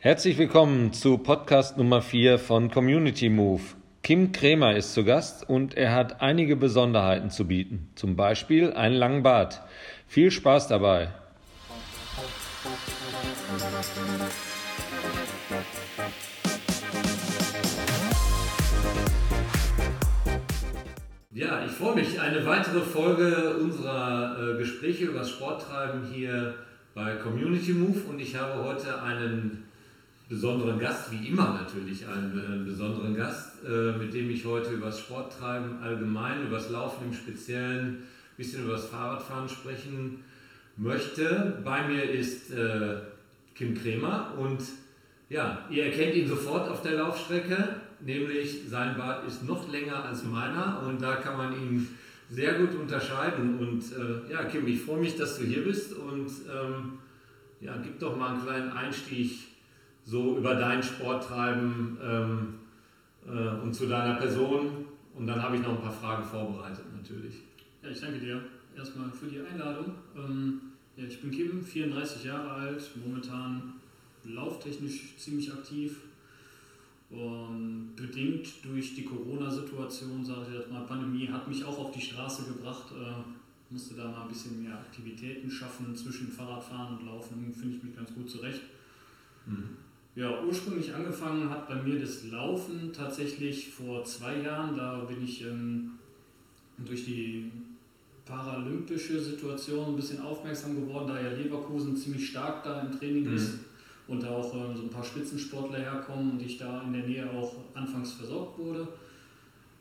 Herzlich willkommen zu Podcast Nummer 4 von Community Move. Kim Kremer ist zu Gast und er hat einige Besonderheiten zu bieten, zum Beispiel einen langen Bart. Viel Spaß dabei! Ja, ich freue mich. Eine weitere Folge unserer äh, Gespräche über das Sporttreiben hier bei Community Move und ich habe heute einen besonderen Gast, wie immer natürlich einen äh, besonderen Gast, äh, mit dem ich heute über das Sporttreiben allgemein, über das Laufen im Speziellen, ein bisschen über das Fahrradfahren sprechen möchte. Bei mir ist äh, Kim Kremer und ja, ihr erkennt ihn sofort auf der Laufstrecke, nämlich sein Bart ist noch länger als meiner und da kann man ihn sehr gut unterscheiden. Und äh, ja, Kim, ich freue mich, dass du hier bist und ähm, ja, gib doch mal einen kleinen Einstieg so über dein Sporttreiben ähm, äh, und zu deiner Person. Und dann habe ich noch ein paar Fragen vorbereitet natürlich. Ja, ich danke dir erstmal für die Einladung. Ähm, ja, ich bin Kim, 34 Jahre alt, momentan lauftechnisch ziemlich aktiv. Und bedingt durch die Corona-Situation, sage ich jetzt mal, Pandemie, hat mich auch auf die Straße gebracht. Äh, musste da mal ein bisschen mehr Aktivitäten schaffen zwischen Fahrradfahren und Laufen, finde ich mich ganz gut zurecht. Mhm. Ja, ursprünglich angefangen hat bei mir das Laufen tatsächlich vor zwei Jahren. Da bin ich ähm, durch die paralympische Situation ein bisschen aufmerksam geworden, da ja Leverkusen ziemlich stark da im Training mhm. ist und da auch ähm, so ein paar Spitzensportler herkommen und ich da in der Nähe auch anfangs versorgt wurde,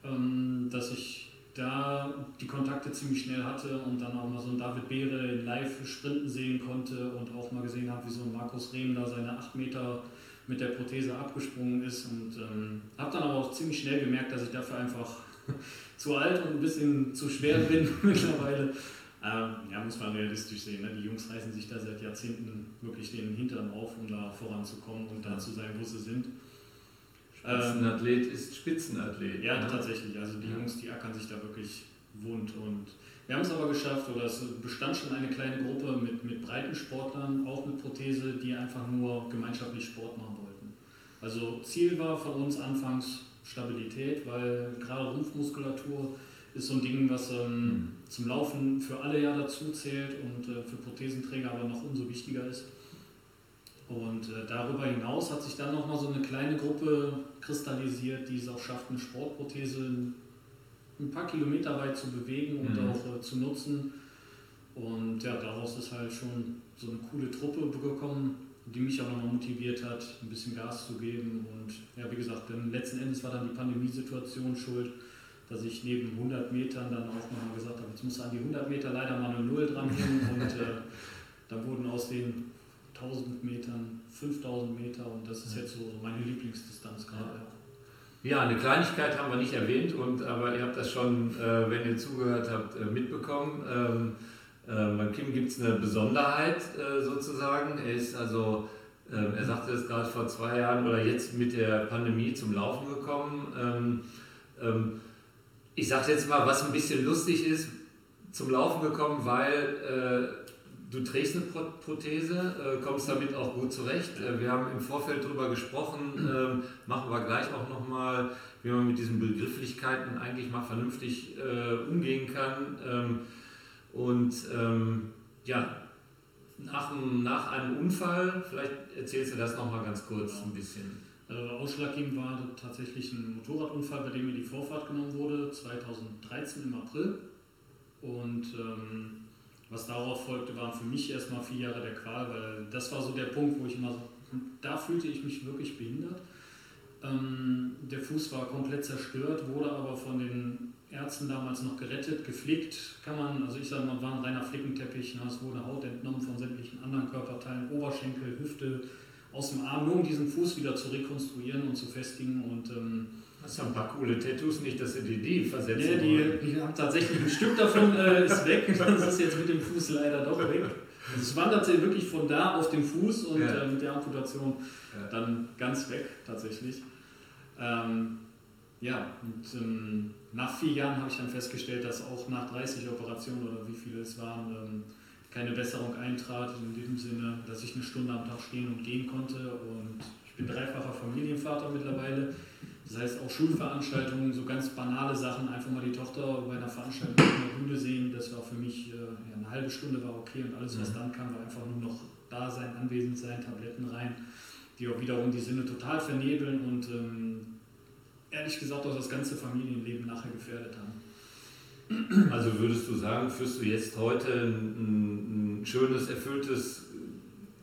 ähm, dass ich da die Kontakte ziemlich schnell hatte und dann auch mal so ein David Beere live sprinten sehen konnte und auch mal gesehen habe, wie so ein Markus Rehm da seine 8 Meter mit der Prothese abgesprungen ist und ähm, habe dann aber auch ziemlich schnell gemerkt, dass ich dafür einfach zu alt und ein bisschen zu schwer bin mittlerweile. Ähm, ja, muss man realistisch sehen. Ne? Die Jungs reißen sich da seit Jahrzehnten wirklich den Hintern auf, um da voranzukommen und da zu sein, wo sie sind. Spitzenathlet ähm, ist Spitzenathlet. Ja, ne? tatsächlich. Also die Jungs, die ackern sich da wirklich wund und wir haben es aber geschafft, oder es bestand schon eine kleine Gruppe mit, mit breiten Sportlern, auch mit Prothese, die einfach nur gemeinschaftlich Sport machen wollten. Also Ziel war von uns anfangs Stabilität, weil gerade Rumpfmuskulatur ist so ein Ding, was ähm, mhm. zum Laufen für alle ja dazu zählt und äh, für Prothesenträger aber noch umso wichtiger ist. Und äh, darüber hinaus hat sich dann nochmal so eine kleine Gruppe kristallisiert, die es auch schafft, eine Sportprothese ein paar Kilometer weit zu bewegen und mhm. auch äh, zu nutzen. Und ja, daraus ist halt schon so eine coole Truppe gekommen, die mich auch nochmal motiviert hat, ein bisschen Gas zu geben. Und ja, wie gesagt, letzten Endes war dann die Pandemiesituation schuld, dass ich neben 100 Metern dann auch nochmal gesagt habe, jetzt muss an die 100 Meter leider mal eine Null dranhängen. und äh, dann wurden aus den 1000 Metern 5000 Meter und das ist jetzt so meine Lieblingsdistanz gerade. Ja, eine Kleinigkeit haben wir nicht erwähnt, und, aber ihr habt das schon, äh, wenn ihr zugehört habt, äh, mitbekommen. Ähm, äh, beim Kim gibt es eine Besonderheit äh, sozusagen. Er ist also, ähm, er sagte es gerade vor zwei Jahren oder jetzt mit der Pandemie zum Laufen gekommen. Ähm, ähm ich sage jetzt mal, was ein bisschen lustig ist, zum Laufen gekommen, weil äh, Du trägst eine Prothese, äh, kommst damit auch gut zurecht. Äh, wir haben im Vorfeld darüber gesprochen, ähm, machen wir gleich auch nochmal, wie man mit diesen Begrifflichkeiten eigentlich mal vernünftig äh, umgehen kann. Ähm, und ähm, ja, nach, nach einem Unfall, vielleicht erzählst du das nochmal ganz kurz ein bisschen. Also ausschlaggebend war tatsächlich ein Motorradunfall, bei dem mir die Vorfahrt genommen wurde, 2013 im April. Und ähm, was darauf folgte, waren für mich erstmal vier Jahre der Qual, weil das war so der Punkt, wo ich immer so, da fühlte ich mich wirklich behindert. Ähm, der Fuß war komplett zerstört, wurde aber von den Ärzten damals noch gerettet, gepflegt, kann man, also ich sage mal, war ein reiner Flickenteppich, ne? es wurde Haut entnommen von sämtlichen anderen Körperteilen, Oberschenkel, Hüfte, aus dem Arm, nur um diesen Fuß wieder zu rekonstruieren und zu festigen und ähm, Hast du ein paar coole Tattoos, nicht, dass sie die, die versetzen Ja, die, die, haben tatsächlich ein Stück davon äh, ist weg. Das ist jetzt mit dem Fuß leider doch weg. Also es wandert wirklich von da auf den Fuß und ja. äh, mit der Amputation ja. dann ganz weg tatsächlich. Ähm, ja, und ähm, nach vier Jahren habe ich dann festgestellt, dass auch nach 30 Operationen oder wie viele es waren, ähm, keine Besserung eintrat, in dem Sinne, dass ich eine Stunde am Tag stehen und gehen konnte. Und ich bin dreifacher Familienvater mittlerweile. Das heißt auch Schulveranstaltungen, so ganz banale Sachen, einfach mal die Tochter bei einer Veranstaltung auf der Bühne sehen, das war für mich äh, ja, eine halbe Stunde war okay und alles, was mhm. dann kam, war einfach nur noch da sein, anwesend sein, Tabletten rein, die auch wiederum die Sinne total vernebeln und ähm, ehrlich gesagt auch das ganze Familienleben nachher gefährdet haben. Also würdest du sagen, führst du jetzt heute ein, ein schönes, erfülltes,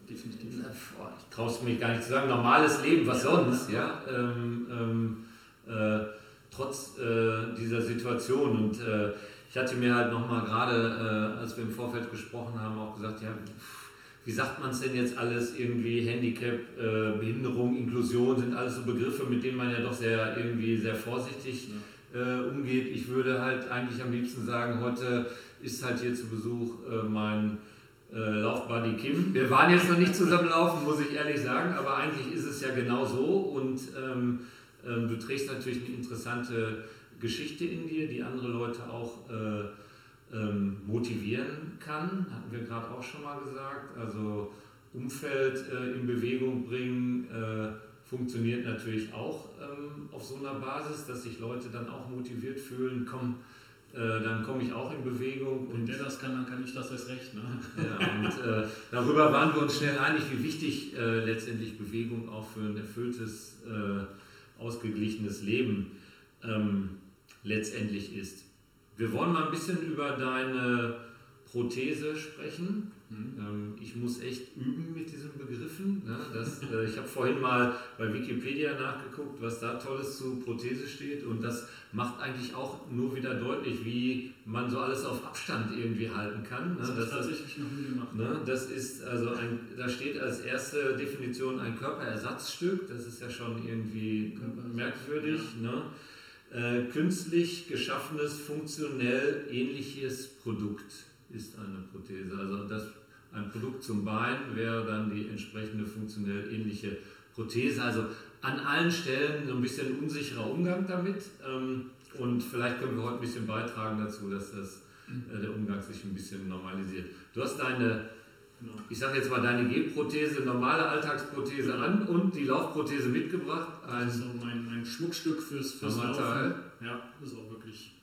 definitiv, ich traue es mich gar nicht zu sagen, normales Leben, was sonst, ja? Ähm, ähm, äh, trotz äh, dieser Situation und äh, ich hatte mir halt nochmal gerade, äh, als wir im Vorfeld gesprochen haben, auch gesagt, ja, wie sagt man es denn jetzt alles, irgendwie Handicap, äh, Behinderung, Inklusion sind alles so Begriffe, mit denen man ja doch sehr irgendwie sehr vorsichtig ja. Äh, umgeht. Ich würde halt eigentlich am liebsten sagen, heute ist halt hier zu Besuch äh, mein äh, Laufbuddy Kim. Wir waren jetzt noch nicht zusammenlaufen, muss ich ehrlich sagen, aber eigentlich ist es ja genau so und ähm, ähm, du trägst natürlich eine interessante Geschichte in dir, die andere Leute auch äh, ähm, motivieren kann, hatten wir gerade auch schon mal gesagt. Also Umfeld äh, in Bewegung bringen äh, funktioniert natürlich auch ähm, auf so einer Basis, dass sich Leute dann auch motiviert fühlen, komm, äh, dann komme ich auch in Bewegung. Und Wenn der das kann, dann kann ich das erst recht. Ne? Ja, und äh, darüber waren wir uns schnell einig, wie wichtig äh, letztendlich Bewegung auch für ein erfülltes, äh, ausgeglichenes Leben ähm, letztendlich ist. Wir wollen mal ein bisschen über deine Prothese sprechen. Mhm. Ich muss echt üben mit diesen Begriffen. Ne? Das, äh, ich habe vorhin mal bei Wikipedia nachgeguckt, was da Tolles zu Prothese steht. Und das macht eigentlich auch nur wieder deutlich, wie man so alles auf Abstand irgendwie halten kann. Ne? Das, das ist tatsächlich noch nie gemacht. Ne? Das ist also ein, da steht als erste Definition ein Körperersatzstück. Das ist ja schon irgendwie merkwürdig. Ja. Ne? Äh, künstlich geschaffenes, funktionell ähnliches Produkt ist eine Prothese. Also das, ein Produkt zum Bein wäre dann die entsprechende funktionell ähnliche Prothese. Also an allen Stellen so ein bisschen unsicherer Umgang damit. Ähm, und vielleicht können wir heute ein bisschen beitragen dazu, dass das, äh, der Umgang sich ein bisschen normalisiert. Du hast deine. Ich sage jetzt mal deine Gehprothese, normale Alltagsprothese an und die Laufprothese mitgebracht. Ein das ist so mein, mein Schmuckstück fürs, fürs Laufen. Ja, ist auch wirklich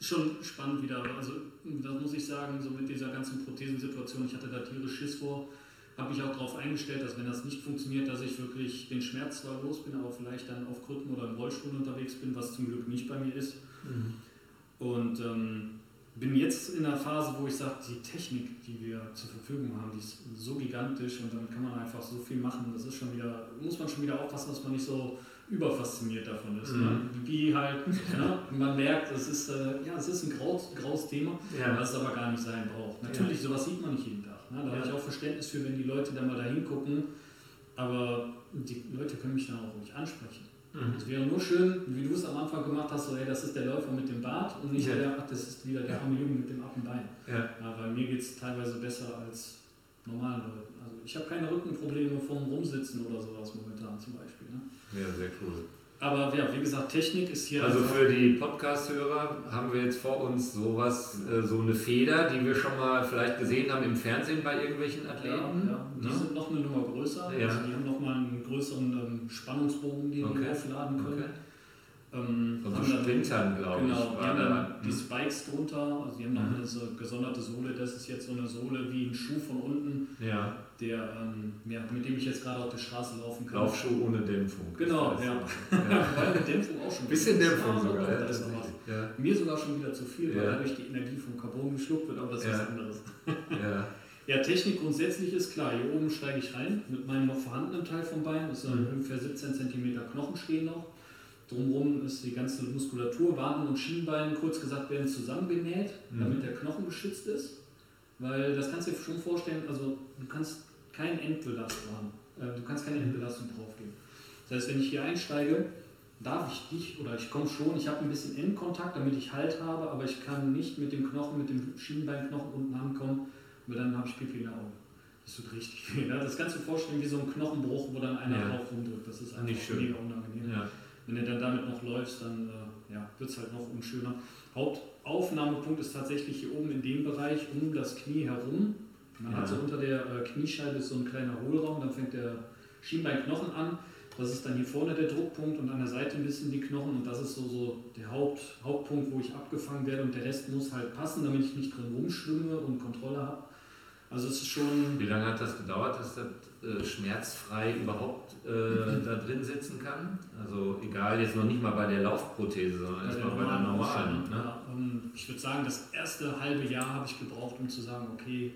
schon spannend wieder. Also da muss ich sagen, so mit dieser ganzen Prothesensituation, ich hatte da tierisch Schiss vor, habe mich auch darauf eingestellt, dass wenn das nicht funktioniert, dass ich wirklich den Schmerz zwar los bin, aber vielleicht dann auf Krücken oder im Rollstuhl unterwegs bin, was zum Glück nicht bei mir ist. Mhm. Und ähm, bin jetzt in einer Phase, wo ich sage, die Technik, die wir zur Verfügung haben, die ist so gigantisch und dann kann man einfach so viel machen. Das ist schon wieder, muss man schon wieder aufpassen, dass man nicht so überfasziniert davon ist. Ne? Mhm. Ne? Wie halt, ja, man merkt, es ist, äh, ja, es ist ein graus, graues Thema, ja. was es aber gar nicht sein braucht. Natürlich, ja. sowas sieht man nicht jeden Tag. Ne? Da ja. habe ich auch Verständnis für, wenn die Leute da mal da hingucken, aber die Leute können mich dann auch nicht ansprechen. Mhm. Es wäre nur schön, wie du es am Anfang gemacht hast, so hey, das ist der Läufer mit dem Bart und nicht ja. der, ach, das ist wieder der arme Junge mit dem Appenbein. Ja. Ja, weil mir geht es teilweise besser als normalen Leuten. Also ich habe keine Rückenprobleme vom Rumsitzen oder sowas momentan zum Beispiel. Ja, sehr cool. Aber ja, wie gesagt, Technik ist hier. Also für die Podcast-Hörer haben wir jetzt vor uns sowas, äh, so eine Feder, die wir schon mal vielleicht gesehen haben im Fernsehen bei irgendwelchen Athleten. Ja, ja. die ne? sind noch eine Nummer größer. Ja. Also die haben noch mal einen größeren ähm, Spannungsbogen, den okay. wir aufladen können. Okay. Ähm, Von so Sprintern, glaube genau, ich. Genau, die haben dann die hm. Spikes drunter, also die haben noch mhm. eine so gesonderte Sohle, das ist jetzt so eine Sohle wie ein Schuh von unten, ja. der, ähm, ja, mit dem ich jetzt gerade auf der Straße laufen kann. Laufschuh ohne Dämpfung. Genau, ja. ja. Weil mit Dämpfung auch schon. Bisschen Dämpfung ja, sogar. Ja, das ja. Mir sogar schon wieder zu viel, weil dadurch die Energie vom Carbon geschluckt wird, aber das ist was anderes. ja. Technik grundsätzlich ist klar. Hier oben steige ich rein mit meinem noch vorhandenen Teil vom Bein. Das ist mhm. ungefähr 17 cm Knochen stehen noch. Drumherum ist die ganze Muskulatur, Waden und Schienbein, kurz gesagt, werden zusammengenäht, mhm. damit der Knochen geschützt ist. Weil das kannst du dir schon vorstellen, also du kannst keine Endbelast haben. Äh, du kannst keine mhm. Endbelastung draufgeben. Das heißt, wenn ich hier einsteige, darf ich dich, oder ich komme schon, ich habe ein bisschen Endkontakt, damit ich Halt habe, aber ich kann nicht mit dem Knochen, mit dem Schienbeinknochen unten ankommen, weil dann habe ich Pipi in den Augen. Das tut richtig weh. Ne? Das kannst du dir vorstellen wie so ein Knochenbruch, wo dann einer ja. drauf rumdrückt. Das ist einfach mega unangenehm. Ja. Wenn du dann damit noch läufst, dann äh, ja, wird es halt noch unschöner. Hauptaufnahmepunkt ist tatsächlich hier oben in dem Bereich um das Knie herum. Man ja. hat so unter der äh, Kniescheibe so ein kleiner Hohlraum, dann fängt der Schienbeinknochen an. Das ist dann hier vorne der Druckpunkt und an der Seite ein bisschen die Knochen und das ist so, so der Haupt, Hauptpunkt, wo ich abgefangen werde und der Rest muss halt passen, damit ich nicht drin rumschwimme und Kontrolle habe. Also es ist schon. Wie lange hat das gedauert, dass das äh, schmerzfrei überhaupt äh, da drin sitzen kann? Also egal, jetzt noch nicht mal bei der Laufprothese, sondern erstmal bei der normalen. Ne? Ja, ähm, ich würde sagen, das erste halbe Jahr habe ich gebraucht, um zu sagen, okay,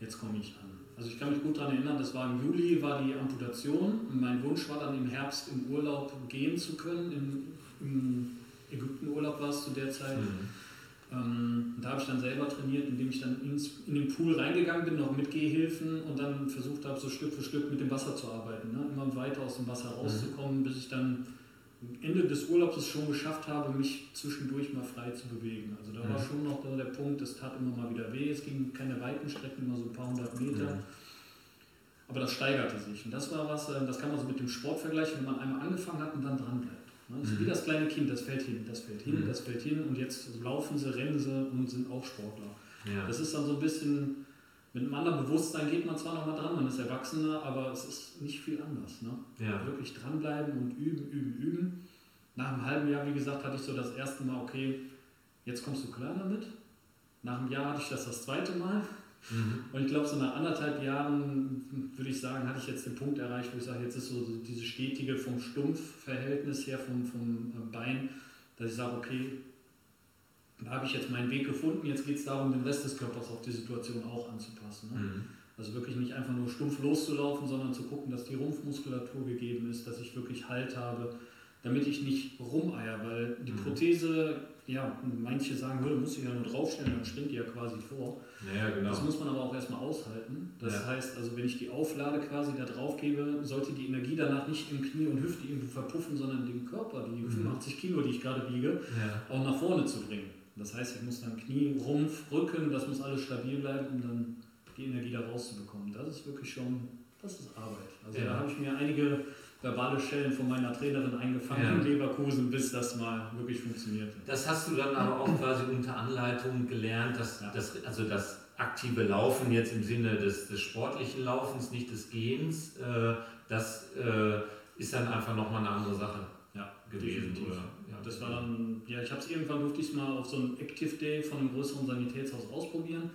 jetzt komme ich an. Also ich kann mich gut daran erinnern, das war im Juli, war die Amputation. Und mein Wunsch war dann im Herbst im Urlaub gehen zu können. Im, im Ägyptenurlaub war es zu der Zeit. Mhm ähm, da habe ich dann selber trainiert, indem ich dann ins, in den Pool reingegangen bin, noch mit Gehhilfen und dann versucht habe, so Stück für Stück mit dem Wasser zu arbeiten. Ne? Immer weiter aus dem Wasser mhm. rauszukommen, mhm. bis ich dann Ende des Urlaubs es schon geschafft habe, mich zwischendurch mal frei zu bewegen. Also da mhm. war schon noch der Punkt, es tat immer mal wieder weh, es ging keine weiten Strecken, immer so ein paar hundert Meter. Mhm. Aber das steigerte sich. Und das war was, äh, das kann man so mit dem Sport vergleichen, wenn man einmal angefangen hat und dann dranbleibt. Ne? Ist wie mhm. das kleine Kind, das fällt hin, das fällt hin, mhm. das fällt hin und jetzt laufen sie, rennen sie und sind auch Sportler. Ja. Das ist dann so ein bisschen, mit einem anderen Bewusstsein geht man zwar nochmal dran, man ist Erwachsener, aber es ist nicht viel anders. Ne? Ja. Wirklich dranbleiben und üben, üben, üben. Nach einem halben Jahr, wie gesagt, hatte ich so das erste Mal, okay, jetzt kommst du klar damit. Nach einem Jahr hatte ich das das zweite Mal. Mhm. Und ich glaube, so nach anderthalb Jahren, würde ich sagen, hatte ich jetzt den Punkt erreicht, wo ich sage, jetzt ist so, so diese stetige vom Stumpfverhältnis her vom, vom äh, Bein, dass ich sage, okay, da habe ich jetzt meinen Weg gefunden, jetzt geht es darum, den Rest des Körpers auf die Situation auch anzupassen. Ne? Mhm. Also wirklich nicht einfach nur stumpf loszulaufen, sondern zu gucken, dass die Rumpfmuskulatur gegeben ist, dass ich wirklich Halt habe, damit ich nicht rumeier, weil die mhm. Prothese ja, manche sagen, würde, muss ich ja nur draufstellen, dann springt die ja quasi vor. Ja, genau. Das muss man aber auch erstmal aushalten. Das ja. heißt, also wenn ich die auflade quasi da drauf gebe, sollte die Energie danach nicht im Knie und Hüfte irgendwo verpuffen, sondern den Körper, die mhm. 85 Kilo, die ich gerade wiege, ja. auch nach vorne zu bringen. Das heißt, ich muss dann Knie, Rumpf, Rücken, das muss alles stabil bleiben, um dann die Energie da rauszubekommen. Das ist wirklich schon, das ist Arbeit. Also ja. da habe ich mir einige verbale Schellen von meiner Trainerin eingefangen ja. in Leverkusen, bis das mal wirklich funktioniert. Das hast du dann aber auch quasi unter Anleitung gelernt, dass ja. das, also das aktive Laufen jetzt im Sinne des, des sportlichen Laufens, nicht des Gehens, äh, das äh, ist dann einfach nochmal eine andere Sache ja, gewesen. Oder? Ja, das war dann, ja, ich habe es irgendwann durfte ich mal auf so einem Active Day von einem größeren Sanitätshaus ausprobieren.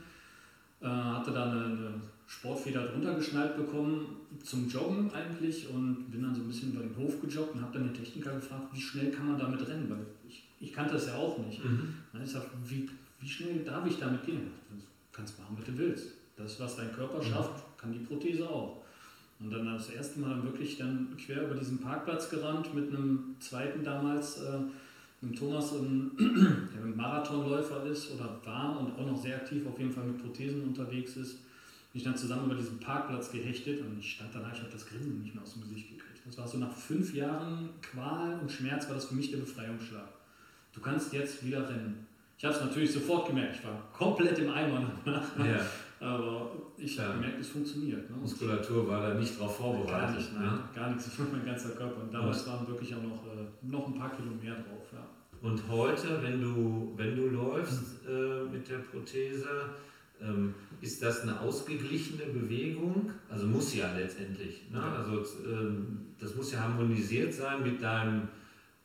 Äh, hatte da eine, eine Sportfeder drunter geschnallt bekommen zum Joggen eigentlich und bin dann so ein bisschen über den Hof gejoggt und habe dann den Techniker gefragt, wie schnell kann man damit rennen, weil ich, ich kannte das ja auch nicht. Mhm. Ich sage, wie, wie schnell darf ich damit gehen? Kannst machen, was du willst. Das, was dein Körper mhm. schafft, kann die Prothese auch. Und dann das erste Mal dann wirklich dann quer über diesen Parkplatz gerannt mit einem zweiten damals, äh, mit Thomas, ähm, der Marathonläufer ist oder war und auch noch sehr aktiv auf jeden Fall mit Prothesen unterwegs ist bin ich dann zusammen über diesen Parkplatz gehechtet und ich stand danach, ich habe das Grinsen nicht mehr aus dem Gesicht gekriegt. Das war so nach fünf Jahren Qual und Schmerz war das für mich der Befreiungsschlag. Du kannst jetzt wieder rennen. Ich habe es natürlich sofort gemerkt, ich war komplett im Eimer danach. Ja. Aber ich ja. habe gemerkt, es funktioniert. Ne? Muskulatur war da nicht darauf vorbereitet. Gar nicht, nein, ne? gar nichts, mein ganzer Körper. Und damals ja. waren wirklich auch noch, äh, noch ein paar Kilo mehr drauf. Ja. Und heute, wenn du, wenn du läufst äh, mit der Prothese, ähm, ist das eine ausgeglichene Bewegung? Also muss ja letztendlich. Ne? Also ähm, das muss ja harmonisiert sein mit deinem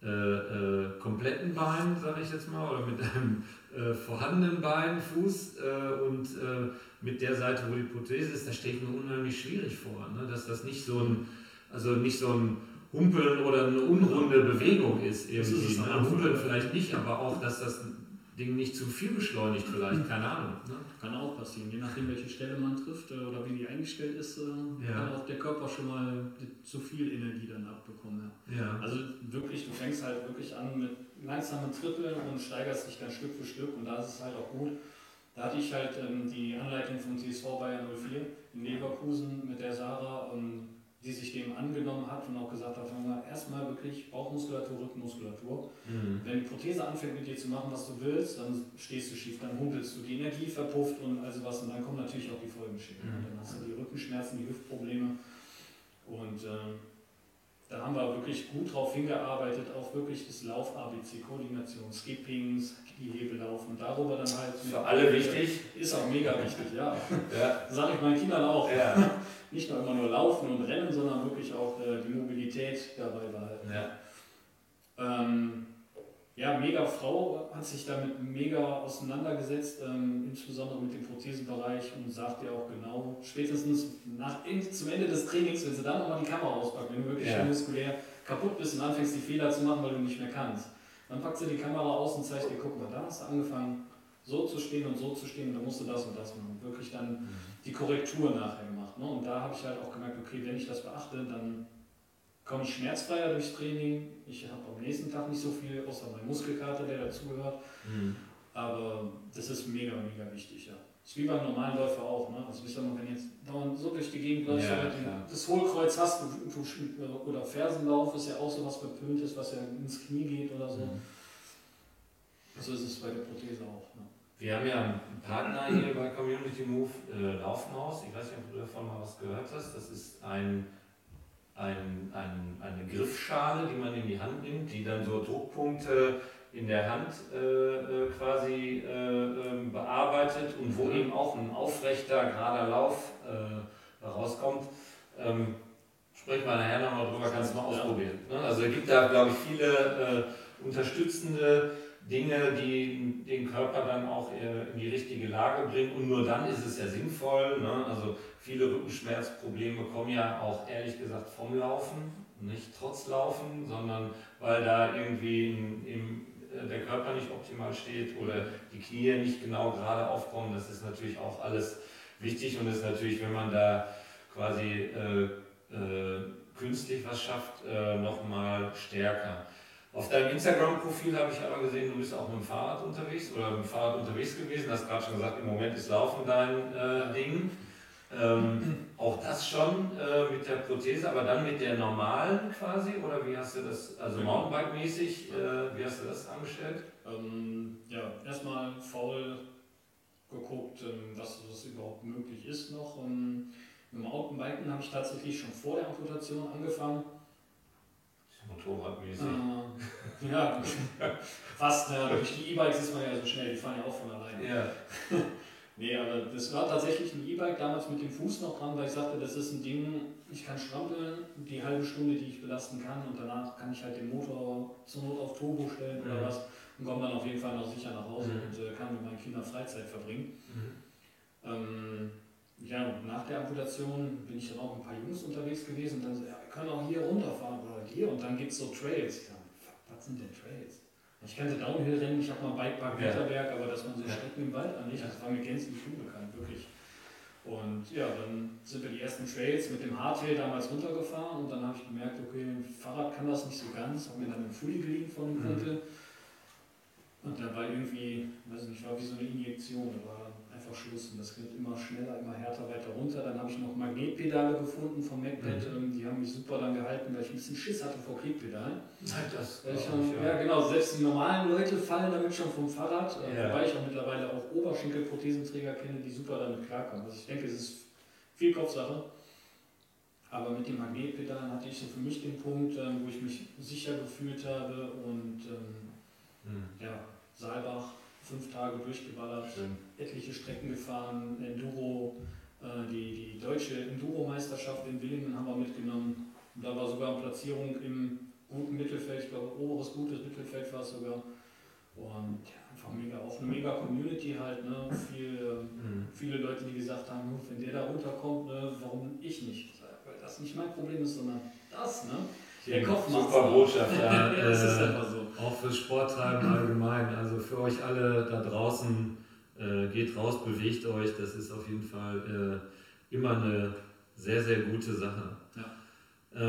äh, äh, kompletten Bein, sage ich jetzt mal, oder mit deinem äh, vorhandenen Bein, Fuß äh, und äh, mit der Seite, wo die Prothese ist, da stelle ich mir unheimlich schwierig vor, ne? dass das nicht so ein, also nicht so ein Humpeln oder eine unrunde Bewegung ist irgendwie. Ist ne? Humpeln vielleicht nicht, aber auch, dass das Ding nicht zu viel beschleunigt vielleicht, keine Ahnung. Ne? Kann auch passieren, je nachdem welche Stelle man trifft äh, oder wie die eingestellt ist, äh, ja. kann auch der Körper schon mal zu viel Energie dann abbekommen. Ja. ja. Also wirklich, du fängst halt wirklich an mit langsamen Trippeln und steigerst dich dann Stück für Stück und da ist es halt auch gut. Da hatte ich halt ähm, die Anleitung von TSV Bayern 04 in Leverkusen mit der Sarah. Ähm, die sich dem angenommen hat und auch gesagt hat, erstmal wirklich Bauchmuskulatur, Rückenmuskulatur. Mhm. Wenn die Prothese anfängt mit dir zu machen, was du willst, dann stehst du schief, dann humpelst du, die Energie verpufft und also was und dann kommen natürlich auch die Folgenschäden. Mhm. Dann hast du die Rückenschmerzen, die Hüftprobleme und äh, da haben wir wirklich gut drauf hingearbeitet, auch wirklich das Lauf-ABC, Koordination, Skippings, Kniehebellaufen, darüber dann halt. Für alle wichtig. Ist auch mega wichtig, ja. ja. Sage ich meinen Kindern auch. Ja. Nicht nur immer nur laufen und rennen, sondern wirklich auch äh, die Mobilität dabei behalten. Ja. Ähm, ja, mega Frau hat sich damit mega auseinandergesetzt, ähm, insbesondere mit dem Prothesenbereich und sagt dir auch genau, spätestens nach, zum Ende des Trainings, wenn sie dann nochmal die Kamera auspackt, wenn du wirklich ja. muskulär kaputt bist und anfängst, die Fehler zu machen, weil du nicht mehr kannst, dann packt sie die Kamera aus und zeigt dir, guck mal, da hast du angefangen, so zu stehen und so zu stehen, und dann musst du das und das machen. Wirklich dann mhm. die Korrektur nachher gemacht. Ne? Und da habe ich halt auch gemerkt, okay, wenn ich das beachte, dann komme ich schmerzfreier durchs Training. Ich habe am nächsten Tag nicht so viel, außer mein Muskelkater, der dazugehört. Mhm. Aber das ist mega, mega wichtig, ja. Das ist wie beim normalen Läufer auch. Ne? Also ich sag mal, wenn jetzt dauernd so durch die Gegend läufst, ja, das Hohlkreuz hast du, oder Fersenlauf ist ja auch so was Bepöntes, was ja ins Knie geht oder so. Mhm. So ist es bei der Prothese auch. Ne? Wir haben ja einen Partner hier bei Community Move, äh, Laufmaus. Ich weiß nicht, ob du davon mal was gehört hast. Das ist ein ein, ein, eine Griffschale, die man in die Hand nimmt, die dann so Druckpunkte in der Hand äh, äh quasi äh, ähm, bearbeitet und wo mhm. eben auch ein aufrechter, gerader Lauf äh, rauskommt. Ähm, sprechen wir nachher nochmal drüber, kannst du mal ausprobieren. Ne? Also es gibt da, glaube ich, viele äh, unterstützende Dinge, die den Körper dann auch in die richtige Lage bringen und nur dann ist es ja sinnvoll. Ne? Also Viele Rückenschmerzprobleme kommen ja auch ehrlich gesagt vom Laufen, nicht trotz Laufen, sondern weil da irgendwie in, in, äh, der Körper nicht optimal steht oder die Knie nicht genau gerade aufkommen. Das ist natürlich auch alles wichtig und ist natürlich, wenn man da quasi äh, äh, künstlich was schafft, äh, nochmal stärker. Auf deinem Instagram-Profil habe ich aber gesehen, du bist auch mit dem Fahrrad unterwegs oder mit dem Fahrrad unterwegs gewesen. Du hast gerade schon gesagt, im Moment ist Laufen dein äh, Ding. Ähm, auch das schon äh, mit der Prothese, aber dann mit der normalen quasi? Oder wie hast du das, also Mountainbike-mäßig, äh, wie hast du das angestellt? Ähm, ja, erstmal faul geguckt, ähm, was, was überhaupt möglich ist noch. Ähm, mit dem Mountainbiken habe ich tatsächlich schon vor der Amputation angefangen. Motorradmäßig. Äh, ja, fast. Ja, durch die E-Bikes ist man ja so schnell, die fahren ja auch von alleine. Ja. Nee, aber das war tatsächlich ein E-Bike damals mit dem Fuß noch dran, weil ich sagte, das ist ein Ding, ich kann strampeln, die halbe Stunde, die ich belasten kann und danach kann ich halt den Motor zur Not auf Turbo stellen oder mhm. was und komme dann auf jeden Fall noch sicher nach Hause mhm. und äh, kann mit meinen Kindern Freizeit verbringen. Mhm. Ähm, ja, nach der Amputation bin ich dann auch mit ein paar Jungs unterwegs gewesen und dann so, ja, wir können auch hier runterfahren oder hier und dann gibt es so Trails. Ja, was sind denn Trails? Ich kannte Downhill-Rennen, ich habe mal Bikepark Wetterberg, ja. aber dass man so Strecken im Wald anlegt, das war mir gänzlich unbekannt, wirklich. Und ja, dann sind wir die ersten Trails mit dem Hardtail damals runtergefahren und dann habe ich gemerkt, okay, Fahrrad kann das nicht so ganz, habe mir dann einen Fully geliehen von dem Kumpel. Mhm. Und da war irgendwie, weiß nicht, war wie so eine Injektion, da war einfach Schluss und das geht immer schneller, immer härter weiter runter. Dann habe ich noch Magnetpedale gefunden vom MacPad, mhm. Ähm, die haben mich super dann gehalten, weil ich ein bisschen Schiss hatte vor Klickpedalen. Das weil schon, ja. ja. genau, selbst die normalen Leute fallen damit schon vom Fahrrad, äh, ja. wobei ich auch mittlerweile auch Oberschenkelprothesenträger kenne, die super damit klarkommen. Also ich denke, es ist viel Kopfsache. Aber mit den Magnetpedalen hatte ich so für mich den Punkt, ähm, wo ich mich sicher gefühlt habe und ähm, mhm. ja, Saalbach fünf Tage durchgeballert, Schön. etliche Strecken gefahren, Enduro, äh, die, die deutsche Enduro-Meisterschaft in Willingen haben wir mitgenommen. Und da war sogar eine Platzierung im guten Mittelfeld, ich glaube oberes gutes Mittelfeld war es sogar. Und ja, einfach mega, auch eine mega Community halt, ne? Viel, mhm. viele Leute, die gesagt haben, wenn der da runterkommt, ne, warum ich nicht? Weil das nicht mein Problem ist, sondern das, ne? Der Kopf macht Super Botschaft, ja. das ist äh, einfach so. Fürs Sporttreiben allgemein. Also für euch alle da draußen, äh, geht raus, bewegt euch. Das ist auf jeden Fall äh, immer eine sehr, sehr gute Sache. Ja.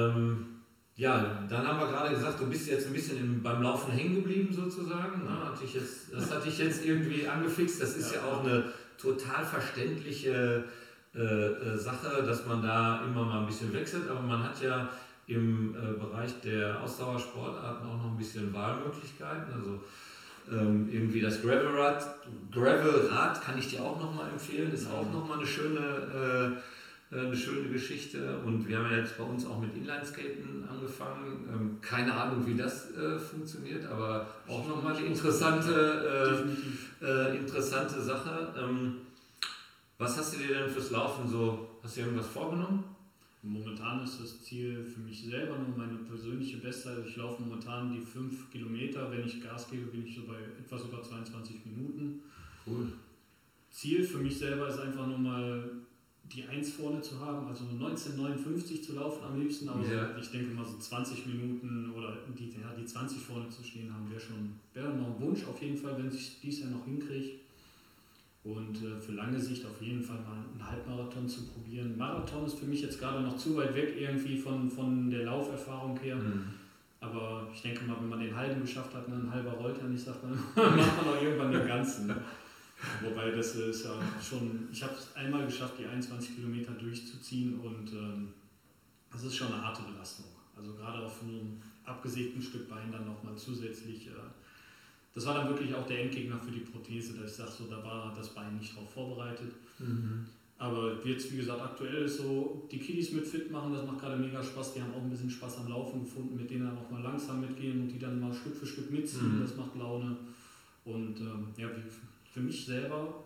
Ähm, ja, dann haben wir gerade gesagt, du bist jetzt ein bisschen im, beim Laufen hängen geblieben sozusagen. Ne? Hatte ich jetzt, das hatte ich jetzt irgendwie angefixt. Das ist ja, ja auch eine total verständliche äh, äh, Sache, dass man da immer mal ein bisschen wechselt. Aber man hat ja im äh, Bereich der Ausdauersportarten auch noch ein bisschen Wahlmöglichkeiten. Also ähm, irgendwie das Gravelrad, Gravelrad kann ich dir auch nochmal empfehlen, ist auch nochmal eine schöne äh, eine schöne Geschichte. Und wir haben ja jetzt bei uns auch mit Inlineskaten angefangen. Ähm, keine Ahnung, wie das äh, funktioniert, aber auch nochmal eine interessante, äh, äh, interessante Sache. Ähm, was hast du dir denn fürs Laufen so, hast du irgendwas vorgenommen? Momentan ist das Ziel für mich selber nur meine persönliche Bestzeit. Also ich laufe momentan die 5 Kilometer. Wenn ich Gas gebe, bin ich so bei etwas über 22 Minuten. Cool. Ziel für mich selber ist einfach nur mal die 1 vorne zu haben, also 1959 zu laufen am liebsten, aber ja. ich denke mal so 20 Minuten oder die, ja, die 20 vorne zu stehen haben, wäre schon wäre noch ein Wunsch auf jeden Fall, wenn ich dies Jahr noch hinkriege. Und äh, für lange Sicht auf jeden Fall mal einen Halbmarathon zu probieren. Marathon ist für mich jetzt gerade noch zu weit weg irgendwie von, von der Lauferfahrung her. Mhm. Aber ich denke mal, wenn man den halben geschafft hat, ein halber rollt ja nicht, sagt man, macht man auch irgendwann den ganzen. Ne? Wobei das ist ja schon, ich habe es einmal geschafft, die 21 Kilometer durchzuziehen und ähm, das ist schon eine harte Belastung. Also gerade auf einem abgesägten Stück Bein dann nochmal zusätzlich. Äh, das war dann wirklich auch der Endgegner für die Prothese, dass ich sage, so, da war das Bein nicht drauf vorbereitet. Mhm. Aber jetzt, wie gesagt, aktuell ist so, die Kiddies mit fit machen, das macht gerade mega Spaß. Die haben auch ein bisschen Spaß am Laufen gefunden, mit denen dann auch mal langsam mitgehen und die dann mal Stück für Stück mitziehen. Mhm. Das macht Laune. Und ähm, ja, für mich selber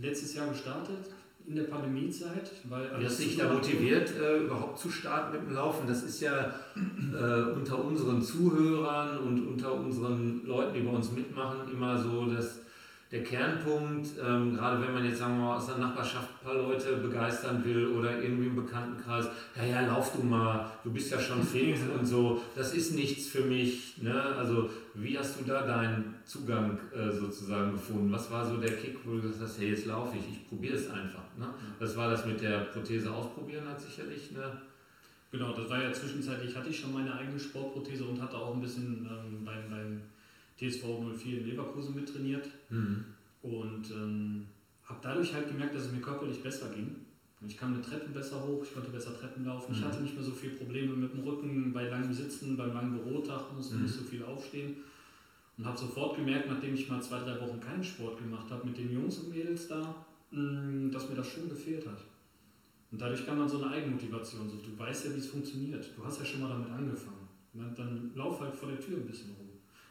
letztes Jahr gestartet, in der Pandemiezeit. Weil Wie hast dich da motiviert, äh, überhaupt zu starten mit dem Laufen? Das ist ja äh, unter unseren Zuhörern und unseren Leuten, die bei uns mitmachen, immer so das der Kernpunkt, ähm, gerade wenn man jetzt sagen wir mal aus der Nachbarschaft ein paar Leute begeistern will oder irgendwie im Bekanntenkreis, ja, ja, lauf du mal, du bist ja schon fit und so, das ist nichts für mich. Ne? Also, wie hast du da deinen Zugang äh, sozusagen gefunden? Was war so der Kick, wo du gesagt hast, hey, jetzt laufe ich, ich probiere es einfach? Ne? Das war das mit der Prothese ausprobieren, hat sicherlich eine. Genau, das war ja zwischenzeitlich, hatte ich schon meine eigene Sportprothese und hatte auch ein bisschen ähm, beim, beim TSV 04 in Leverkusen mittrainiert mhm. und ähm, habe dadurch halt gemerkt, dass es mir körperlich besser ging. Ich kam mit Treppen besser hoch, ich konnte besser Treppen laufen, mhm. ich hatte nicht mehr so viele Probleme mit dem Rücken, bei langem Sitzen, beim langen Bürotag musste mhm. nicht so viel aufstehen. Und habe sofort gemerkt, nachdem ich mal zwei, drei Wochen keinen Sport gemacht habe mit den Jungs und Mädels da, mm, dass mir das schon gefehlt hat. Und dadurch kam dann so eine Eigenmotivation. So, du weißt ja, wie es funktioniert. Du hast ja schon mal damit angefangen. Dann lauf halt vor der Tür ein bisschen rum.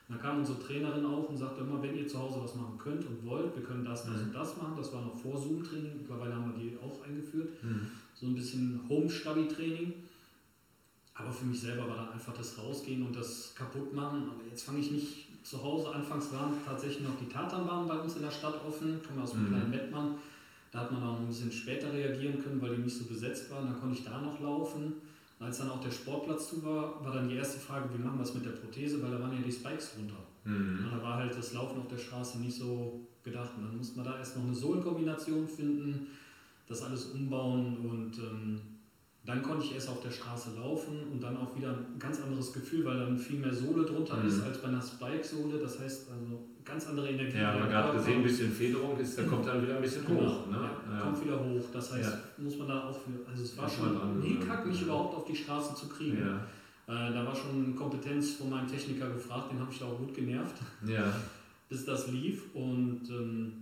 Dann kam unsere Trainerin auf und sagte immer, wenn ihr zu Hause was machen könnt und wollt, wir können das, das mhm. und das machen. Das war noch vor Zoom-Training, mittlerweile haben wir die auch eingeführt. Mhm. So ein bisschen Home-Study-Training. Aber für mich selber war dann einfach das Rausgehen und das Kaputtmachen. Aber jetzt fange ich nicht zu Hause. Anfangs waren tatsächlich noch die Tatanbahnen bei uns in der Stadt offen. Ich komme aus dem mhm. kleinen Mettmann. Da hat man auch ein bisschen später reagieren können, weil die nicht so besetzt waren. Dann konnte ich da noch laufen. Als dann auch der Sportplatz zu war, war dann die erste Frage, wie machen wir es mit der Prothese, weil da waren ja die Spikes runter. Mhm. Da war halt das Laufen auf der Straße nicht so gedacht. Und dann musste man da erst noch eine Sohlenkombination finden, das alles umbauen und ähm, dann konnte ich erst auf der Straße laufen und dann auch wieder ein ganz anderes Gefühl, weil dann viel mehr Sohle drunter mhm. ist als bei einer Spike-Sohle. Das heißt, also ganz andere Energie. Ja, man hat gesehen, ein bisschen Federung ist, da kommt dann wieder ein bisschen genau, hoch. Ne? Ja. Kommt wieder hoch. Das heißt, ja. muss man da auch für. Also es war schon ein Hickhack, mich überhaupt auf die Straße zu kriegen. Äh, da war schon Kompetenz von meinem Techniker gefragt, den habe ich da auch gut genervt. Ja. Bis das lief und. Ähm,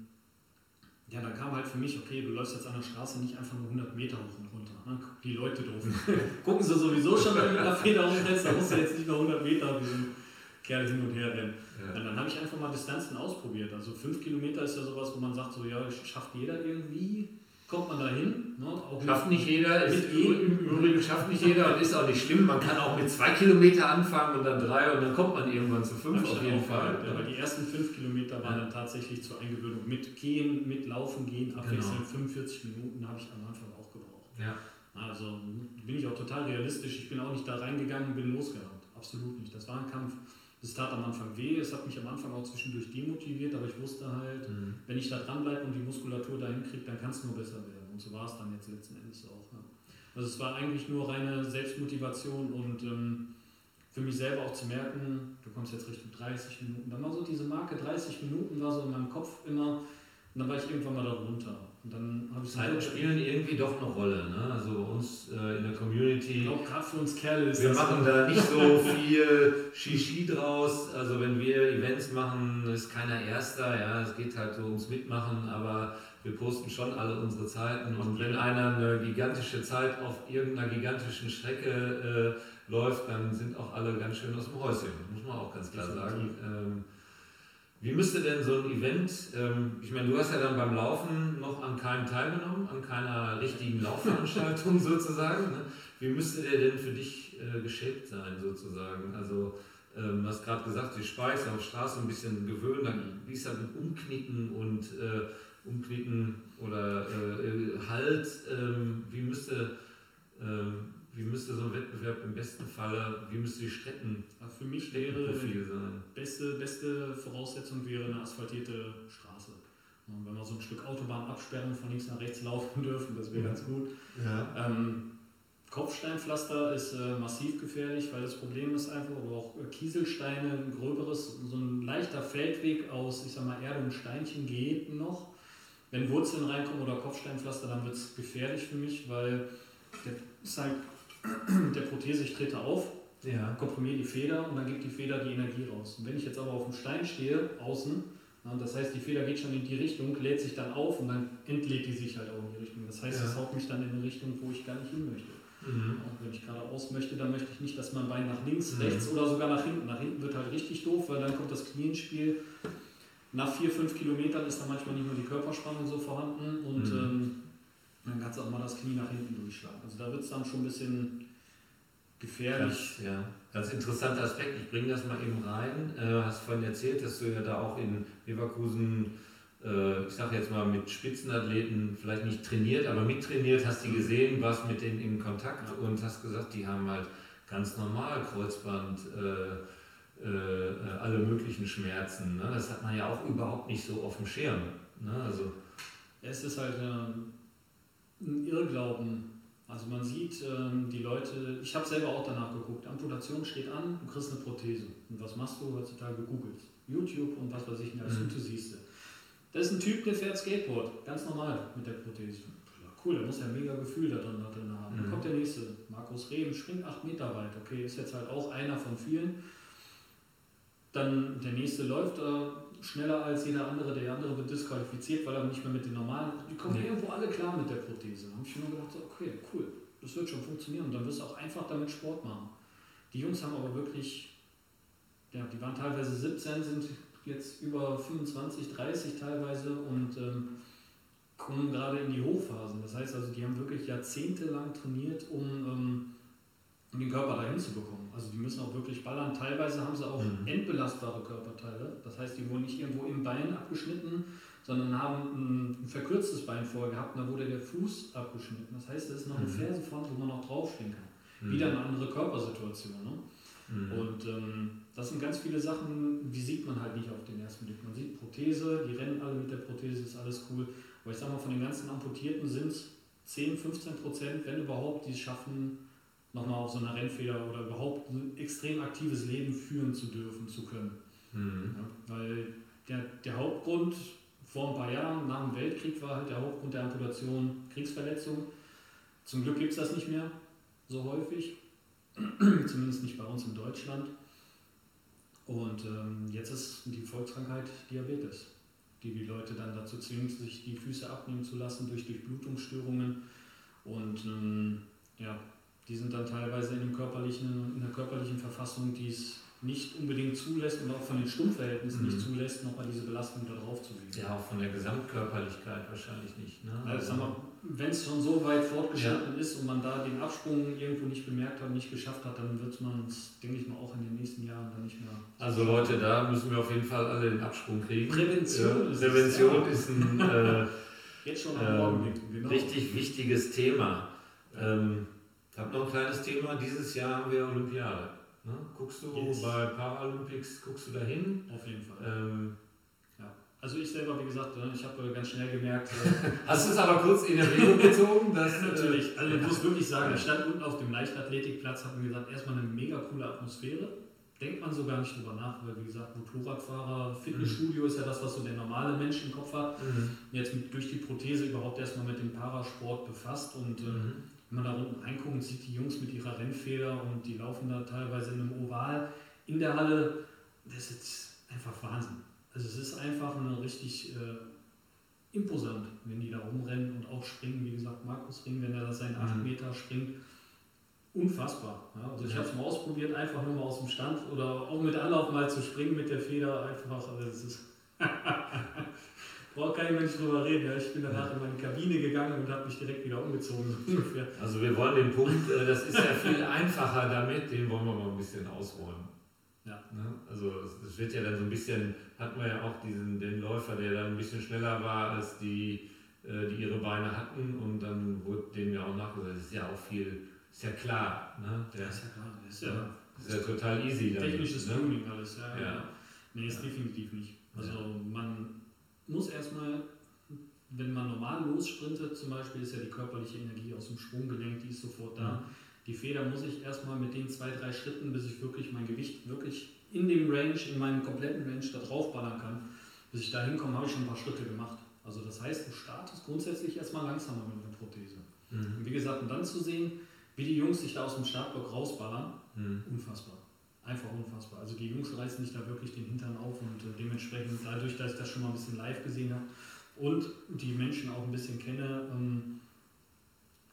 ja, da kam halt für mich, okay, du läufst jetzt an der Straße nicht einfach nur 100 Meter hoch und runter. Ne? Die Leute doof. Gucken sie sowieso schon, wenn du mit einer Feder umsetzt, da musst du jetzt nicht noch 100 Meter diesen Kerl hin und her rennen. Ja. Und dann habe ich einfach mal Distanzen ausprobiert. Also 5 Kilometer ist ja sowas, wo man sagt, so ja, schafft jeder irgendwie kommt man dahin. Ne? schafft nicht jeder, ist, im Übrigen schafft nicht jeder und ist auch nicht schlimm. Man kann auch mit zwei Kilometer anfangen und dann drei und dann kommt man irgendwann zu fünf auf jeden Fall. Ja, aber die ersten fünf Kilometer waren dann tatsächlich zur Eingewöhnung. Mit Gehen, mit Laufen, Gehen, abwechselnd genau. 45 Minuten habe ich am Anfang auch gebraucht. Ja. Also bin ich auch total realistisch. Ich bin auch nicht da reingegangen und bin losgerannt. Absolut nicht. Das war ein Kampf. Es tat am Anfang weh, es hat mich am Anfang auch zwischendurch demotiviert, aber ich wusste halt, mhm. wenn ich da dranbleibe und die Muskulatur dahin kriege, dann kann es nur besser werden. Und so war es dann jetzt letzten Endes auch. Ja. Also es war eigentlich nur reine Selbstmotivation und ähm, für mich selber auch zu merken, du kommst jetzt Richtung 30 Minuten. Dann war so diese Marke 30 Minuten, war so in meinem Kopf immer, und dann war ich irgendwann mal da runter. Und dann habe ich Zeiten spielen irgendwie doch eine Rolle. Ne? Also uns äh, in der Community. Ich glaube, gerade für uns Kerle ist Wir das machen da nicht so viel Shishi draus. Also wenn wir Events machen, ist keiner Erster. Ja, es geht halt so ums Mitmachen. Aber wir posten schon alle unsere Zeiten und wenn einer eine gigantische Zeit auf irgendeiner gigantischen Strecke äh, läuft, dann sind auch alle ganz schön aus dem Häuschen, muss man auch ganz klar sagen. Ähm, wie müsste denn so ein Event, ähm, ich meine, du hast ja dann beim Laufen noch an keinem teilgenommen, an keiner richtigen Laufveranstaltung sozusagen. Ne? Wie müsste der denn für dich äh, geshaped sein sozusagen? Also ähm, hast gerade gesagt, die Speise auf Straße ein bisschen gewöhnt, dann ist das mit Umknicken und äh, Umknicken oder äh, Halt, ähm, wie müsste ähm, wie müsste so ein Wettbewerb im besten Falle, wie müsste die Strecken also für mich wäre sein? Beste, beste Voraussetzung wäre eine asphaltierte Straße. Und wenn wir so ein Stück Autobahnabsperrung von links nach rechts laufen dürfen, das wäre ja. ganz gut. Ja. Ähm, Kopfsteinpflaster ist äh, massiv gefährlich, weil das Problem ist einfach, aber auch äh, Kieselsteine, ein gröberes, so ein leichter Feldweg aus, ich sag mal, Erde und Steinchen geht noch. Wenn Wurzeln reinkommen oder Kopfsteinpflaster, dann wird es gefährlich für mich, weil der ist halt mit der Prothese, ich trete auf, ja. komprimiere die Feder und dann gibt die Feder die Energie raus. Und wenn ich jetzt aber auf dem Stein stehe, außen, das heißt, die Feder geht schon in die Richtung, lädt sich dann auf und dann entlädt die sich halt auch in die Richtung. Das heißt, es ja. haut mich dann in eine Richtung, wo ich gar nicht hin möchte. Mhm. Und wenn ich geradeaus möchte, dann möchte ich nicht, dass mein Bein nach links, mhm. rechts oder sogar nach hinten. Nach hinten wird halt richtig doof, weil dann kommt das Knie ins Spiel. Nach vier, fünf Kilometern ist dann manchmal nicht nur die Körperspannung so vorhanden und mhm. ähm, dann kannst du auch mal das Knie nach hinten durchschlagen. Also da wird es dann schon ein bisschen gefährlich. Ganz, ja, ganz interessanter Aspekt. Ich bringe das mal eben rein. Äh, hast vorhin erzählt, dass du ja da auch in Leverkusen, äh, ich sage jetzt mal mit Spitzenathleten vielleicht nicht trainiert, aber mittrainiert, hast die gesehen, warst mit denen in Kontakt ja. und hast gesagt, die haben halt ganz normal Kreuzband. Äh, äh alle möglichen Schmerzen. Ne? Das hat man ja auch überhaupt nicht so auf dem Schirm. Ne? Also, es ist halt ähm, ein Irrglauben. Also man sieht ähm, die Leute, ich habe selber auch danach geguckt, Amputation steht an, du kriegst eine Prothese. Und was machst du heutzutage? Googelt. YouTube und was weiß ich nicht, alles mhm. du siehst. Das ist ein Typ, der fährt Skateboard, ganz normal mit der Prothese. Ja, cool, der muss ja mega Gefühl da drin, da drin haben. Mhm. Dann kommt der nächste, Markus Rehm, springt 8 Meter weit. Okay, ist jetzt halt auch einer von vielen. Dann der nächste läuft da schneller als jeder andere. Der andere wird disqualifiziert, weil er nicht mehr mit den normalen. Die kommen nee. irgendwo alle klar mit der Prothese. Da habe ich mir gedacht, okay, cool, das wird schon funktionieren. Und dann wirst du auch einfach damit Sport machen. Die Jungs haben aber wirklich, ja, die waren teilweise 17, sind jetzt über 25, 30 teilweise und ähm, kommen gerade in die Hochphasen. Das heißt also, die haben wirklich jahrzehntelang trainiert, um ähm, den Körper dahin zu bekommen. Also die müssen auch wirklich ballern. Teilweise haben sie auch mhm. entbelastbare Körperteile. Das heißt, die wurden nicht irgendwo im Bein abgeschnitten, sondern haben ein, ein verkürztes Bein vorher gehabt, da wurde der Fuß abgeschnitten. Das heißt, das ist noch eine mhm. Fersenform, wo man noch draufstehen kann. Mhm. Wieder eine andere Körpersituation. Ne? Mhm. Und ähm, das sind ganz viele Sachen, die sieht man halt nicht auf den ersten Blick. Man sieht Prothese, die rennen alle mit der Prothese, ist alles cool. Aber ich sag mal, von den ganzen Amputierten sind es 10, 15 Prozent, wenn überhaupt, die es schaffen, nochmal auf so einer Rennfeder oder überhaupt ein extrem aktives Leben führen zu dürfen, zu können. Mhm. Ja, weil der, der Hauptgrund vor ein paar Jahren, nach dem Weltkrieg, war halt der Hauptgrund der Amputation Kriegsverletzung. Zum Glück gibt es das nicht mehr so häufig, zumindest nicht bei uns in Deutschland. Und ähm, jetzt ist die Volkskrankheit Diabetes, die die Leute dann dazu zwingt, sich die Füße abnehmen zu lassen durch Durchblutungsstörungen. Und ähm, ja, die sind dann teilweise in, körperlichen, in einer körperlichen Verfassung, die es nicht unbedingt zulässt und auch von den Stummverhältnissen mhm. nicht zulässt, nochmal diese Belastung da drauf zu legen. Ja, auch von der Gesamtkörperlichkeit wahrscheinlich nicht. Ne? Also, also wenn es schon so weit fortgeschritten ja. ist und man da den Absprung irgendwo nicht bemerkt hat, nicht geschafft hat, dann wird man es, denke ich mal, auch in den nächsten Jahren dann nicht mehr. Also Leute, da müssen wir auf jeden Fall alle den Absprung kriegen. Prävention, ja, ist, Prävention ist ein äh, Jetzt schon ähm, genau. richtig wichtiges Thema. Ähm, ich habe noch ein kleines Thema. Dieses Jahr haben wir Olympiade. Ne? Guckst du yes. bei Paralympics, guckst du da hin? Auf jeden Fall. Ähm, ja. Also ich selber, wie gesagt, ne, ich habe ganz schnell gemerkt. Äh, Hast du es aber kurz in Erwägung gezogen? Dass, natürlich. Also ich muss wirklich sagen, ich stand unten auf dem Leichtathletikplatz, mir gesagt, erstmal eine mega coole Atmosphäre. Denkt man so gar nicht drüber nach, weil wie gesagt, Motorradfahrer, Fitnessstudio mhm. ist ja das, was so der normale Mensch im Kopf hat. Mhm. Jetzt mit, durch die Prothese überhaupt erstmal mit dem Parasport befasst und äh, mhm wenn man da unten reinguckt, sieht die Jungs mit ihrer Rennfeder und die laufen da teilweise in einem Oval in der Halle. Das ist einfach Wahnsinn. Also es ist einfach eine richtig, äh, imposant, wenn die da rumrennen und auch springen. Wie gesagt, Markus Ring, wenn er da seinen 8 Mhm. Meter springt, unfassbar. Ja, also ich habe es mal ausprobiert, einfach nur mal aus dem Stand oder auch mit Anlauf mal zu springen mit der Feder, einfach, aber das ist. Braucht kein Mensch drüber reden. Ja. Ich bin danach in meine Kabine gegangen und habe mich direkt wieder umgezogen. ungefähr. Also wir wollen den Punkt, äh, das ist ja viel einfacher damit, den wollen wir mal ein bisschen ausräumen. Ja. Ne? Also es- wird ja dann so ein bisschen, hatten wir ja auch diesen, den Läufer, der dann ein bisschen schneller war als die, äh, die ihre Beine hatten und dann wurde dem ja auch nachgesagt, das ist ja auch viel, ist ja klar, ne? Der Ja, ist ja klar. Das ist Ja. ja ist ja total easy. damit, technisches ne? Tuning alles. Ja, Ja. Nee, ist definitiv nicht. Also Ja. man muss erstmal, wenn man normal lossprintet, zum Beispiel ist ja die körperliche Energie aus dem Sprunggelenk, die ist sofort da. Die Feder muss ich erstmal mit den zwei, drei Schritten, bis ich wirklich mein Gewicht wirklich in dem Range, in meinem kompletten Range da draufballern kann. Bis ich da hinkomme, habe ich schon ein paar Schritte gemacht. Also das heißt, du startest grundsätzlich erstmal langsamer mit einer Prothese. Mhm. Und wie gesagt, und dann zu sehen, wie die Jungs sich da aus dem Startblock rausballern, Mhm. unfassbar. Einfach unfassbar. Also die Jungs reißen sich da wirklich den Hintern auf und äh, dementsprechend, dadurch, dass ich das schon mal ein bisschen live gesehen habe und die Menschen auch ein bisschen kenne, ähm,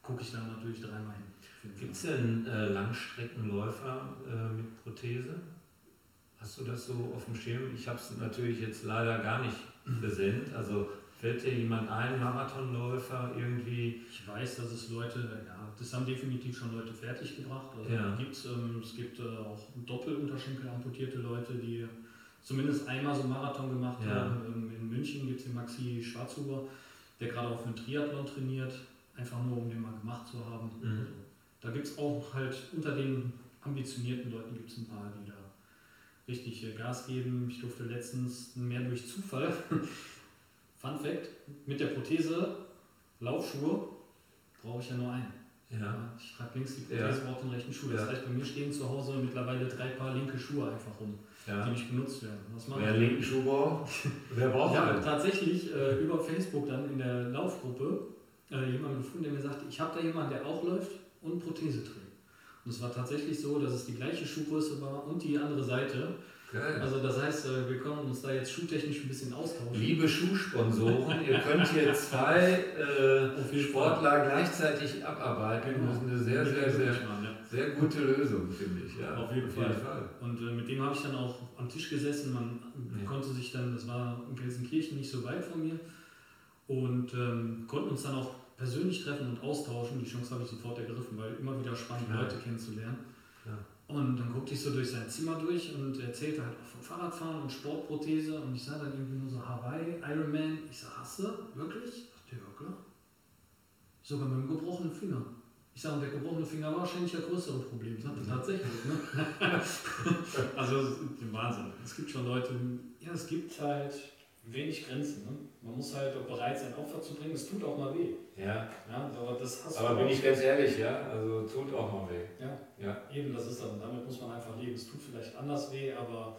gucke ich da natürlich dreimal hin. Gibt es denn äh, Langstreckenläufer äh, mit Prothese? Hast du das so auf dem Schirm? Ich habe es natürlich jetzt leider gar nicht präsent. Also fällt dir jemand ein, Marathonläufer irgendwie? Ich weiß, dass es Leute, ja, das haben definitiv schon Leute fertiggebracht. Also Ja. gibt's, ähm, es gibt äh, auch Doppelunterschenkel amputierte Leute, die zumindest einmal so einen Marathon gemacht Ja. haben. Ähm, in München gibt es den Maxi Schwarzhuber, der gerade auch für den Triathlon trainiert, einfach nur um den mal gemacht zu haben. Mhm. Also, da gibt es auch halt unter den ambitionierten Leuten gibt es ein paar, die da richtig äh, Gas geben. Ich durfte letztens mehr durch Zufall, Fun Fact, mit der Prothese Laufschuhe brauche ich ja nur einen. Ja. Ja, Ich trage links die Prothese, brauche den rechten Schuh. Das Ja. heißt, bei mir stehen zu Hause mittlerweile drei Paar linke Schuhe einfach rum, die ja. nicht benutzt werden. Was mache Wer ich? linken Schuh braucht, wer braucht Ich habe einen? tatsächlich äh, über Facebook dann in der Laufgruppe äh, jemanden gefunden, der mir sagte, ich habe da jemanden, der auch läuft und Prothese trägt. Und es war tatsächlich so, dass es die gleiche Schuhgröße war und die andere Seite. Geil. Also das heißt, äh, wir können uns da jetzt schuhtechnisch ein bisschen austauschen. Liebe Schuhsponsoren, ihr könnt hier zwei äh, Auf jeden Sportler gleichzeitig abarbeiten. Genau. Das ist eine sehr, sehr, sehr, Spannend, ja. sehr gute Lösung, finde ich. Ja, Auf jeden Fall. Und äh, mit dem habe ich dann auch am Tisch gesessen. Man Ja. konnte sich dann, das war in Gelsenkirchen nicht so weit von mir, und ähm, konnten uns dann auch persönlich treffen und austauschen. Die Chance habe ich sofort ergriffen, weil immer wieder spannend Ja. Leute kennenzulernen. Ja. Und dann guckte ich so durch sein Zimmer durch und erzählte halt auch vom Fahrradfahren und Sportprothese. Und ich sah dann irgendwie nur so Hawaii, Ironman. Ich sag, hast du? Wirklich? Sagt der, ja klar. Sogar mit einem gebrochenen Finger. Ich sage, der gebrochene Finger war wahrscheinlich das größere Problem. Sagt er tatsächlich. Ne? also Wahnsinn. Es gibt schon Leute, ja, es gibt halt wenig Grenzen. Ne? Man muss halt auch bereit sein, Opfer zu bringen. Es tut auch mal weh. Ja, Ja, aber das hast aber bin ich ganz ehrlich, ja, also tut auch mal weh. Ja, Ja. eben, das ist dann, damit muss man einfach leben. Es tut vielleicht anders weh, aber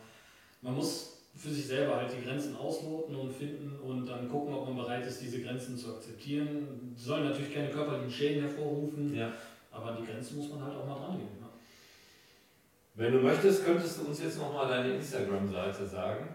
man muss für sich selber halt die Grenzen ausloten und finden und dann gucken, ob man bereit ist, diese Grenzen zu akzeptieren. Die sollen natürlich keine körperlichen Schäden hervorrufen, Ja. aber an die Grenzen muss man halt auch mal dran gehen. Ne? Wenn du möchtest, könntest du uns jetzt nochmal deine Instagram-Seite sagen.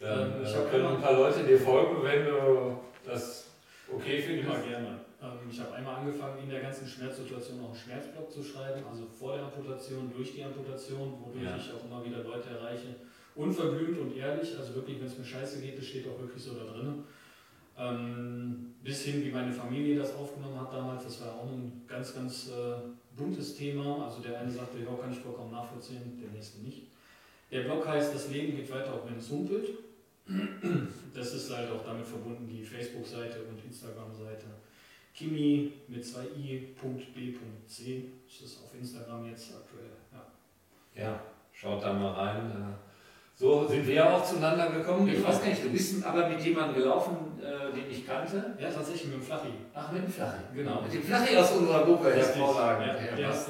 Dann Ähm, ich äh, hab können ein paar Leute dir folgen, wenn du das okay findest. Immer gerne. Ähm, ich habe einmal angefangen, in der ganzen Schmerzsituation auch einen Schmerzblock zu schreiben, also vor der Amputation, durch die Amputation, wodurch Ja. ich auch immer wieder Leute erreiche. Unverblümt und ehrlich, also wirklich, wenn es mir scheiße geht, das steht auch wirklich so da drin. Ähm, bis hin, wie meine Familie das aufgenommen hat damals, das war auch ein ganz, ganz äh, buntes Thema. Also der eine sagte, ja, kann ich vollkommen nachvollziehen, der nächste nicht. Der Blog heißt, das Leben geht weiter, auch wenn es humpelt. Das ist halt auch damit verbunden, die Facebook-Seite und Instagram-Seite. Kimi mit 2i.b.c. Das ist auf Instagram jetzt aktuell. Ja. Ja, schaut da mal rein. äh. So sind wir ja auch zueinander gekommen. Ich weiß gar nicht, du bist aber mit jemandem gelaufen, äh, den ich kannte. ja, tatsächlich mit dem Flachi. Ach, mit dem Flachi. Genau. Mit dem Flachi aus unserer Gruppe, hervorragend. Ja, Ja, der, ist,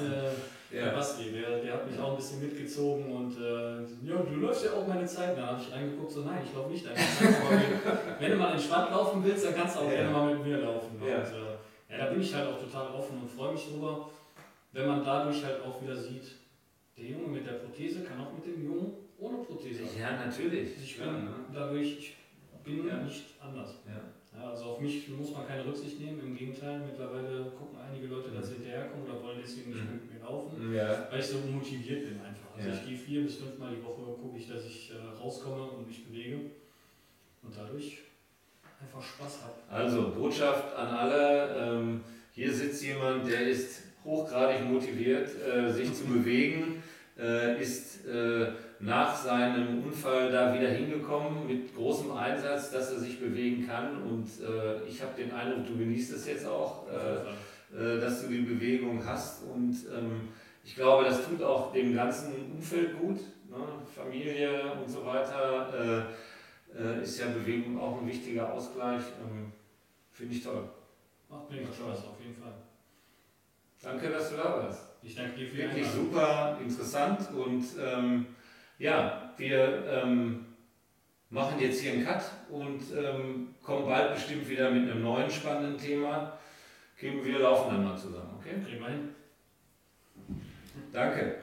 äh, der Ja. Basti, der, der hat mich auch ein bisschen mitgezogen und äh, ja, du läufst ja auch meine Zeit. Dann habe ich reingeguckt, so nein, ich laufe nicht deine Zeit. Wenn, du mal entspannt laufen willst, dann kannst du auch Ja. gerne mal mit mir laufen. Ja. Und, äh, ja, da bin ich halt auch total offen und freue mich drüber, wenn man dadurch halt auch wieder sieht, der Junge mit der Prothese kann auch mit dem Jungen ohne Prothese. Ja, natürlich. Ich Ja, bin ne? dadurch, ich bin Ja. nicht anders. ja. Ja, also auf mich muss man keine Rücksicht nehmen, im Gegenteil. Mittlerweile gucken einige Leute, dass sie hinterherkommen oder wollen deswegen nicht Mhm. mit mir laufen, Ja. weil ich so motiviert bin einfach. Also Ja. ich gehe vier bis fünfmal die Woche, gucke ich, dass ich äh, rauskomme und mich bewege und dadurch einfach Spaß habe. Also Botschaft an alle, ähm, hier sitzt jemand, der ist hochgradig motiviert, äh, sich zu bewegen, äh, ist äh, nach seinem Unfall da wieder hingekommen mit großem Einsatz, dass er sich bewegen kann und äh, ich habe den Eindruck, du genießt es jetzt auch, äh, äh, dass du die Bewegung hast und ähm, ich glaube, das tut auch dem ganzen Umfeld gut, ne? Familie und so weiter. Äh, äh, ist ja Bewegung auch ein wichtiger Ausgleich. Ähm, Finde ich toll. Macht mir Spaß, auf jeden Fall. Danke, dass du da warst. Ich danke dir für die Wirklich super interessant und ähm, ja, wir ähm, machen jetzt hier einen Cut und ähm, kommen bald bestimmt wieder mit einem neuen spannenden Thema. Kim, wir laufen dann mal zusammen, okay? Kriegen wir hin. Danke.